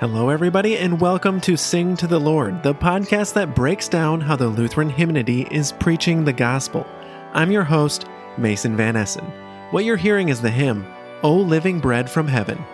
Hello, everybody, and welcome to Sing to the Lord, the podcast that breaks down how the Lutheran hymnody is preaching the gospel. I'm your host, Mason Van Essen. What you're hearing is the hymn, O Living Bread from Heaven.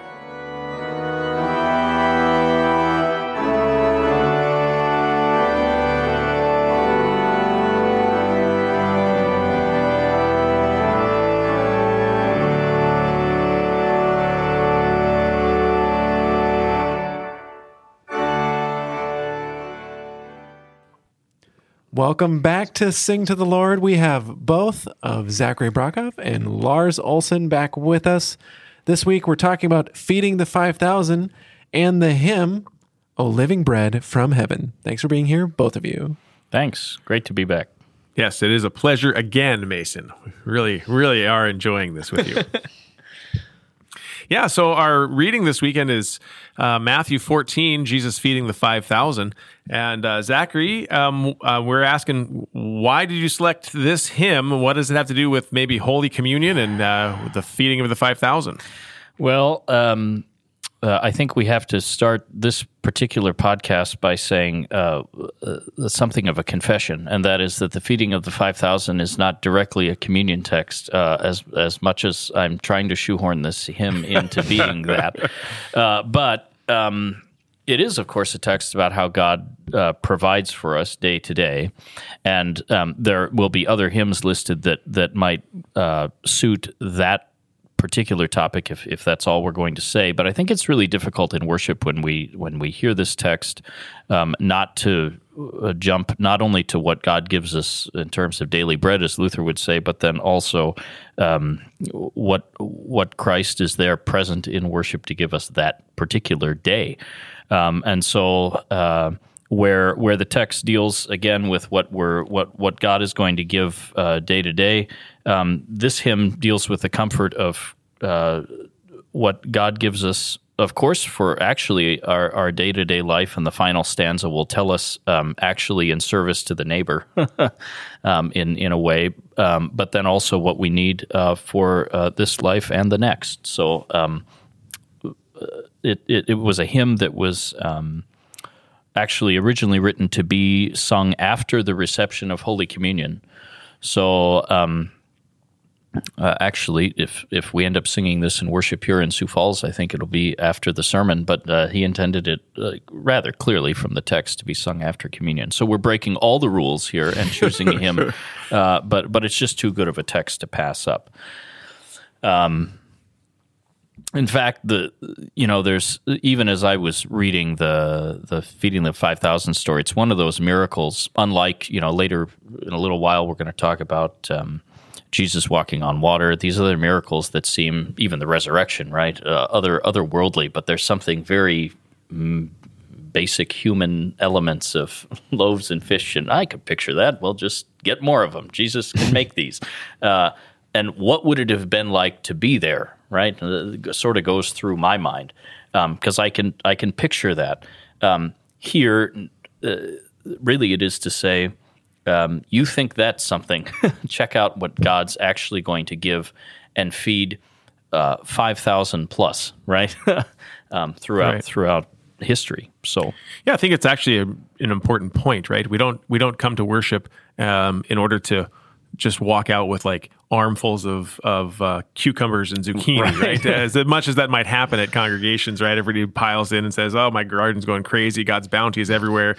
Welcome back to Sing to the Lord. We have both of Zachary Brokoff and Lars Olson back with us. This week we're talking about feeding the 5,000 and the hymn, O Living Bread from Heaven. Thanks for being here, both of you. Thanks. Great to be back. Yes, it is a pleasure again, Mason. We really, really are enjoying this with you. yeah, so our reading this weekend is uh, Matthew 14, Jesus feeding the 5,000. And uh, Zachary, um, uh, we're asking, why did you select this hymn? What does it have to do with maybe Holy Communion and uh, the feeding of the 5,000? Well, um, uh, I think we have to start this particular podcast by saying uh, uh, something of a confession, and that is that the feeding of the five thousand is not directly a communion text, uh, as as much as I'm trying to shoehorn this hymn into being that. Uh, but um, it is, of course, a text about how God uh, provides for us day to day, and um, there will be other hymns listed that that might suit that particular topic if, if that's all we're going to say but i think it's really difficult in worship when we when we hear this text um, not to uh, jump not only to what god gives us in terms of daily bread as luther would say but then also um, what what christ is there present in worship to give us that particular day um, and so uh, where where the text deals again with what we're what what God is going to give uh, day to day. Um, this hymn deals with the comfort of uh, what God gives us. Of course, for actually our, day-to-day life, and the final stanza will tell us um, actually in service to the neighbor, um, in in a way, um, but then also what we need uh, for uh, this life and the next. So, um, it, it, it was a hymn that was um, actually originally written to be sung after the reception of Holy Communion. So, um, uh, actually, if if we end up singing this in worship here in Sioux Falls, I think it'll be after the sermon. But uh, he intended it uh, rather clearly from the text to be sung after communion. So we're breaking all the rules here and choosing a hymn, uh, but but it's just too good of a text to pass up. Um, in fact, the you know, there's even as I was reading the the feeding the five thousand story, it's one of those miracles. Unlike you know, later in a little while, we're going to talk about um, Jesus walking on water. These other miracles that seem even the resurrection, right? Uh, other otherworldly, but there's something very mm, basic human elements of loaves and fish, and I could picture that. Well, just get more of them. Jesus can make these. Uh, and what would it have been like to be there? Right, it sort of goes through my mind because um, I can I can picture that um, here. Uh, really, it is to say, um, you think that's something. Check out what God's actually going to give and feed uh, five thousand plus, right? Um, throughout right. throughout history. So yeah, I think it's actually a, an important point, right? We don't we don't come to worship um, in order to just walk out with like armfuls of of uh, cucumbers and zucchini, right? right? as much as that might happen at congregations, right? Everybody piles in and says, "Oh, my garden's going crazy. God's bounty is everywhere."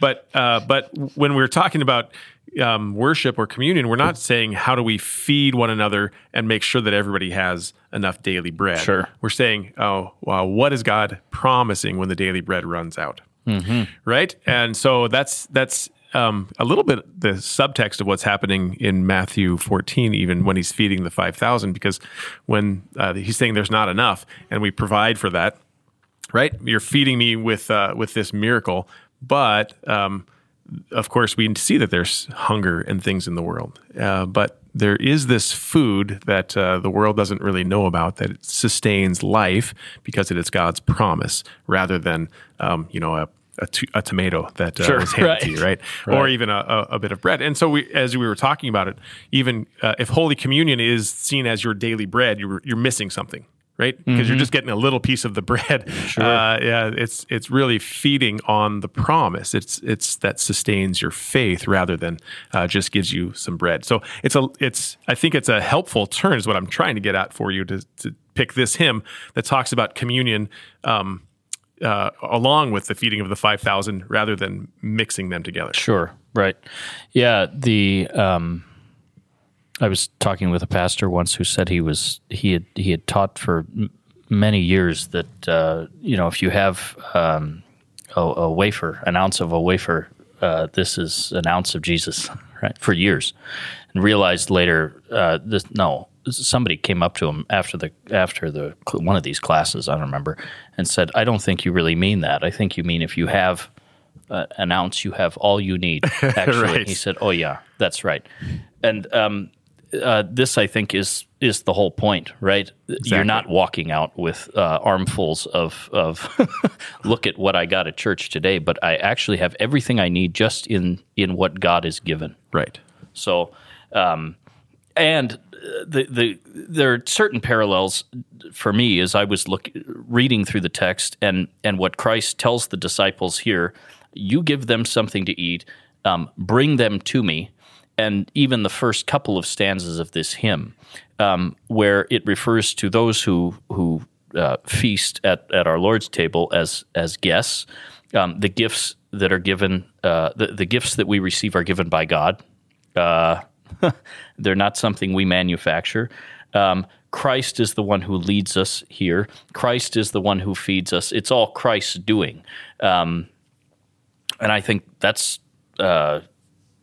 But uh, but when we're talking about um, worship or communion, we're not saying how do we feed one another and make sure that everybody has enough daily bread. Sure. We're saying, oh, wow, what is God promising when the daily bread runs out? Mm-hmm. Right, and so that's that's um, a little bit the subtext of what's happening in Matthew 14, even when he's feeding the 5,000, because when uh, he's saying there's not enough and we provide for that, right? You're feeding me with, uh, with this miracle. But um, of course, we see that there's hunger and things in the world. Uh, but there is this food that uh, the world doesn't really know about that sustains life because it is God's promise rather than, um, you know, a a, t- a tomato that uh, sure, is handed right. to you, right? right? Or even a, a, a, bit of bread. And so, we, as we were talking about it, even uh, if Holy Communion is seen as your daily bread, you're, you're missing something, right? Because you're just getting a little piece of the bread. Sure. Uh, yeah, it's it's really feeding on the promise. It's it's that sustains your faith rather than uh, just gives you some bread. So it's a it's I think it's a helpful turn is what I'm trying to get at for you to, to pick this hymn that talks about communion. Um, uh, along with the feeding of the 5,000 rather than mixing them together. Sure. Right. Yeah. The, um, I was talking with a pastor once who said he was he had he had taught for m- many years that uh, you know if you have um, a, a, wafer, an ounce of a wafer, uh, this is an ounce of Jesus, right? For years, and realized later uh, this no somebody came up to him after the after the one of these classes I don't remember and said I don't think you really mean that I think you mean if you have uh, an ounce you have all you need actually right. he said oh yeah that's right and um, uh, this I think is is the whole point, right? Exactly. You're not walking out with uh, armfuls of of look at what I got at church today, but I actually have everything I need just in in what God has given. Right. So, um, and the the there are certain parallels for me as I was look reading through the text and and what Christ tells the disciples here. You give them something to eat. Um, bring them to me and even the first couple of stanzas of this hymn, um, where it refers to those who who uh, feast at, at our Lord's table as as guests. Um, the gifts that are given, uh, the, the gifts that we receive are given by God. Uh, they're not something we manufacture. Um, Christ is the one who leads us here. Christ is the one who feeds us. It's all Christ's doing, um, and I think that's uh,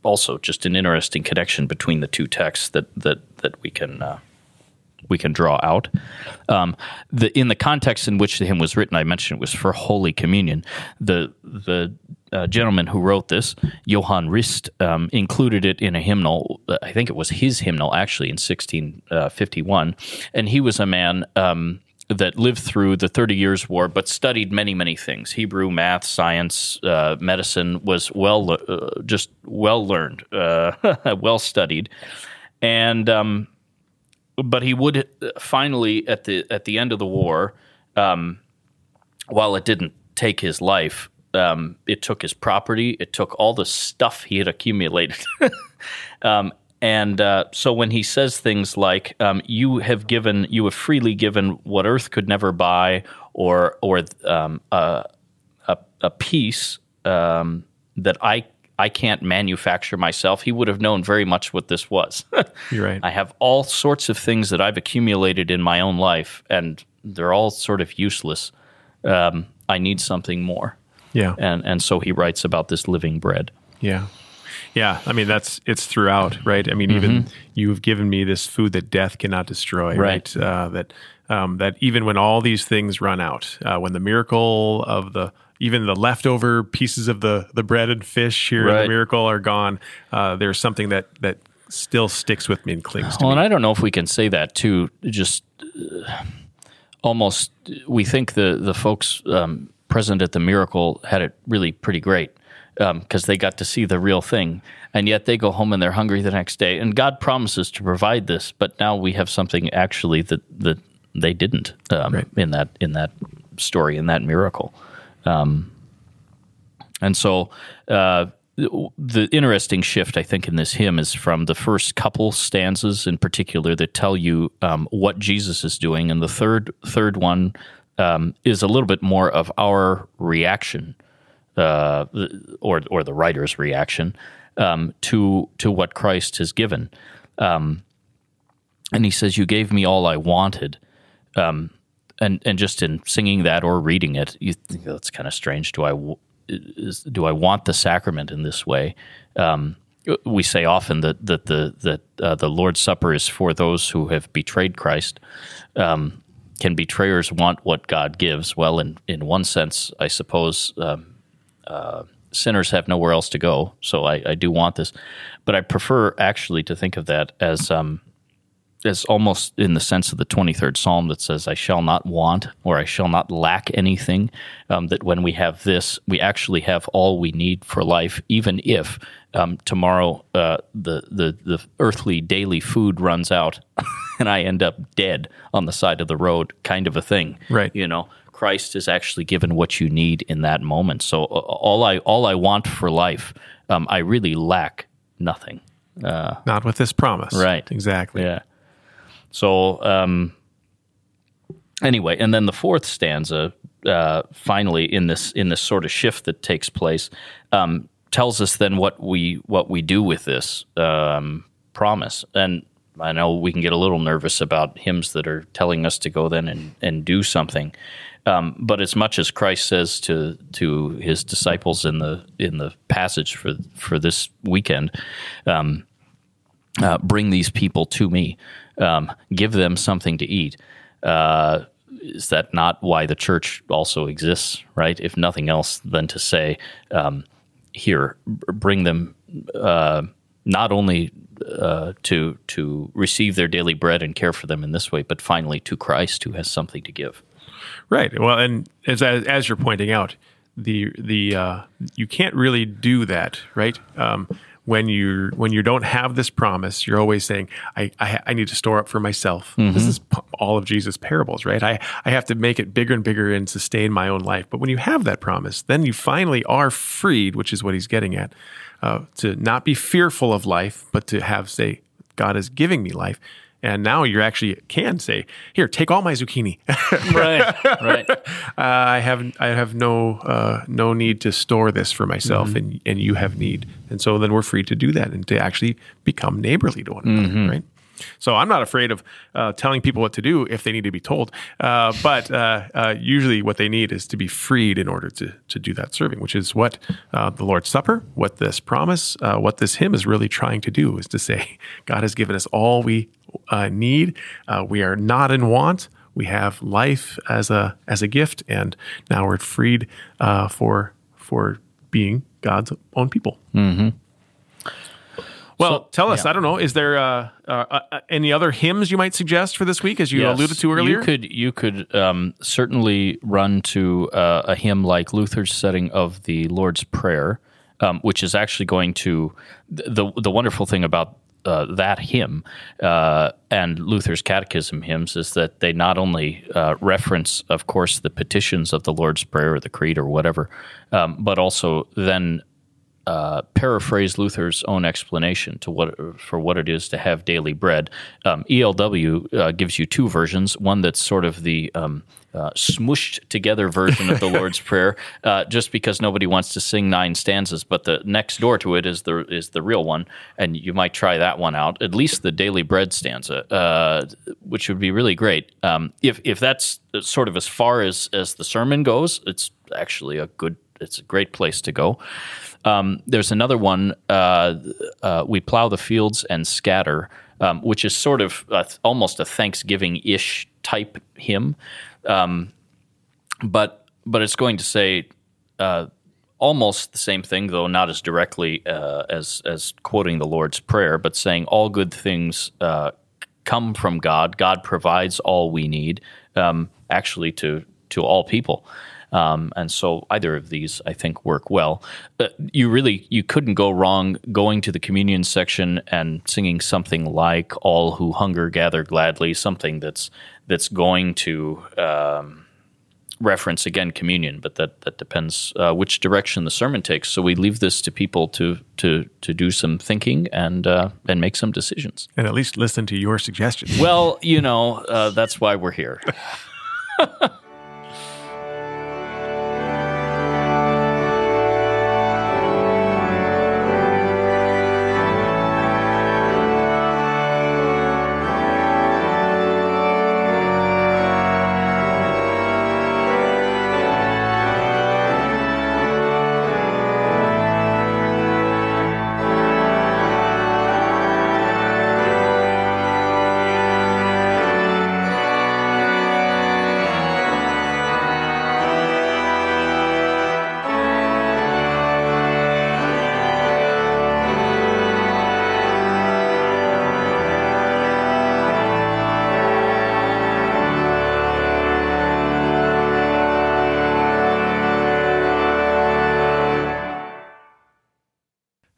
also just an interesting connection between the two texts that that that we can uh, we can draw out. Um, the in the context in which the hymn was written, I mentioned it was for Holy Communion. The the uh, gentleman who wrote this, Johann Rist, um, included it in a hymnal. I think it was his hymnal actually in 1651, and he was a man. Um, that lived through the Thirty Years' War, but studied many, many things: Hebrew, math, science, uh, medicine. Was well, uh, just well learned, uh, well studied, and um, but he would finally at the at the end of the war, um, while it didn't take his life, um, it took his property, it took all the stuff he had accumulated. and uh, so when he says things like, um, "You have given, you have freely given what earth could never buy," or or um, a, a, a piece um, that I I can't manufacture myself, he would have known very much what this was. You're right. I have all sorts of things that I've accumulated in my own life, and they're all sort of useless. Um, I need something more. Yeah. And and so he writes about this living bread. Yeah. Yeah, I mean that's it's throughout, right? I mean, mm-hmm. even you've given me this food that death cannot destroy, right? right? Uh, that um, that even when all these things run out, uh, when the miracle of the even the leftover pieces of the the bread and fish here right. in the miracle are gone, uh, there's something that that still sticks with me and clings to well, me. and I don't know if we can say that too. Just uh, almost, we think the the folks um, present at the miracle had it really pretty great because um, they got to see the real thing. And yet they go home and they're hungry the next day. And God promises to provide this, but now we have something actually that, that they didn't um, right. in that in that story in that miracle. Um, and so uh, the interesting shift, I think, in this hymn is from the first couple stanzas in particular that tell you um, what Jesus is doing, and the third third one um, is a little bit more of our reaction uh, or or the writer's reaction um, to to what Christ has given. Um, and he says, "You gave me all I wanted." Um, and and just in singing that or reading it, you think that's kind of strange. Do I is, do I want the sacrament in this way? Um, we say often that that the that uh, the Lord's Supper is for those who have betrayed Christ. Um, can betrayers want what God gives? Well, in in one sense, I suppose um, uh, sinners have nowhere else to go. So I, I, do want this, but I prefer actually to think of that as um, is almost in the sense of the 23rd Psalm that says, I shall not want or I shall not lack anything. Um, that when we have this, we actually have all we need for life, even if um, tomorrow uh, the, the, the earthly daily food runs out and I end up dead on the side of the road, kind of a thing. Right. You know, Christ is actually given what you need in that moment. So uh, all I, all I want for life, um, I really lack nothing. Not with this promise. Right. Exactly. Yeah. So um, anyway, and then the fourth stanza, uh, finally in this in this sort of shift that takes place, um, tells us then what we what we do with this um, promise. And I know we can get a little nervous about hymns that are telling us to go then and, and do something. Um, but as much as Christ says to to his disciples in the in the passage for for this weekend, um, uh, bring these people to me, um, give them something to eat. Uh, is that not why the church also exists, right? If nothing else than to say, um, here, bring them uh, not only uh, to to receive their daily bread and care for them in this way, but finally to Christ, who has something to give. Right. Well, and as as you're pointing out, the the uh, you can't really do that, right? Um, when you when you don't have this promise, you're always saying, "I I, I need to store up for myself." This is all of Jesus' parables, right? I I have to make it bigger and bigger and sustain my own life. But when you have that promise, then you finally are freed, which is what he's getting at, uh, to not be fearful of life, but to have say, "God is giving me life." And now you actually can say, "Here, take all my zucchini." Right. right. uh, I have I have no uh, no need to store this for myself, and and you have need, and so then we're free to do that and to actually become neighborly to one another, right? So I'm not afraid of uh, telling people what to do if they need to be told, uh, but uh, uh, usually what they need is to be freed in order to to do that serving, which is what uh, the Lord's Supper, what this promise, uh, what this hymn is really trying to do, is to say God has given us all we uh, need. Uh, we are not in want. We have life as a as a gift, and now we're freed uh, for for being God's own people. Well, So- tell us. yeah. I don't know. Is there uh, uh, uh, any other hymns you might suggest for this week, as you Yes. alluded to earlier? You could you could um, certainly run to uh, a hymn like Luther's setting of the Lord's Prayer, um, which is actually going to the the wonderful thing about uh, that hymn uh, and Luther's Catechism hymns is that they not only uh, reference, of course, the petitions of the Lord's Prayer or the Creed or whatever, um, but also then uh, paraphrase Luther's own explanation to what for what it is to have daily bread. Um, ELW uh, gives you two versions: one that's sort of the um, uh, smooshed together version of the Lord's Prayer, uh, just because nobody wants to sing nine stanzas, but the next door to it is the is the real one, and you might try that one out. At least the daily bread stanza, uh, which would be really great. Um, if if that's sort of as far as as the sermon goes, it's actually a good. It's a great place to go. Um, there's another one, uh, uh, We Plow the Fields and Scatter, um, which is sort of uh, almost a Thanksgiving ish type hymn. Um, but, but it's going to say uh, almost the same thing, though not as directly uh, as, as quoting the Lord's Prayer, but saying all good things uh, come from God. God provides all we need, um, actually, to, to all people. Um, and so either of these, I think, work well. Uh, you really you couldn't go wrong going to the communion section and singing something like "All who hunger gather gladly," something that's that's going to um, reference again communion, but that that depends uh, which direction the sermon takes. So we leave this to people to to to do some thinking and uh, and make some decisions. and at least listen to your suggestions. Well, you know uh, that's why we're here.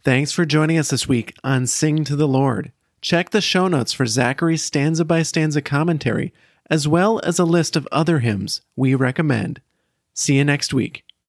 Thanks for joining us this week on Sing to the Lord. Check the show notes for Zachary's stanza by stanza commentary, as well as a list of other hymns we recommend. See you next week.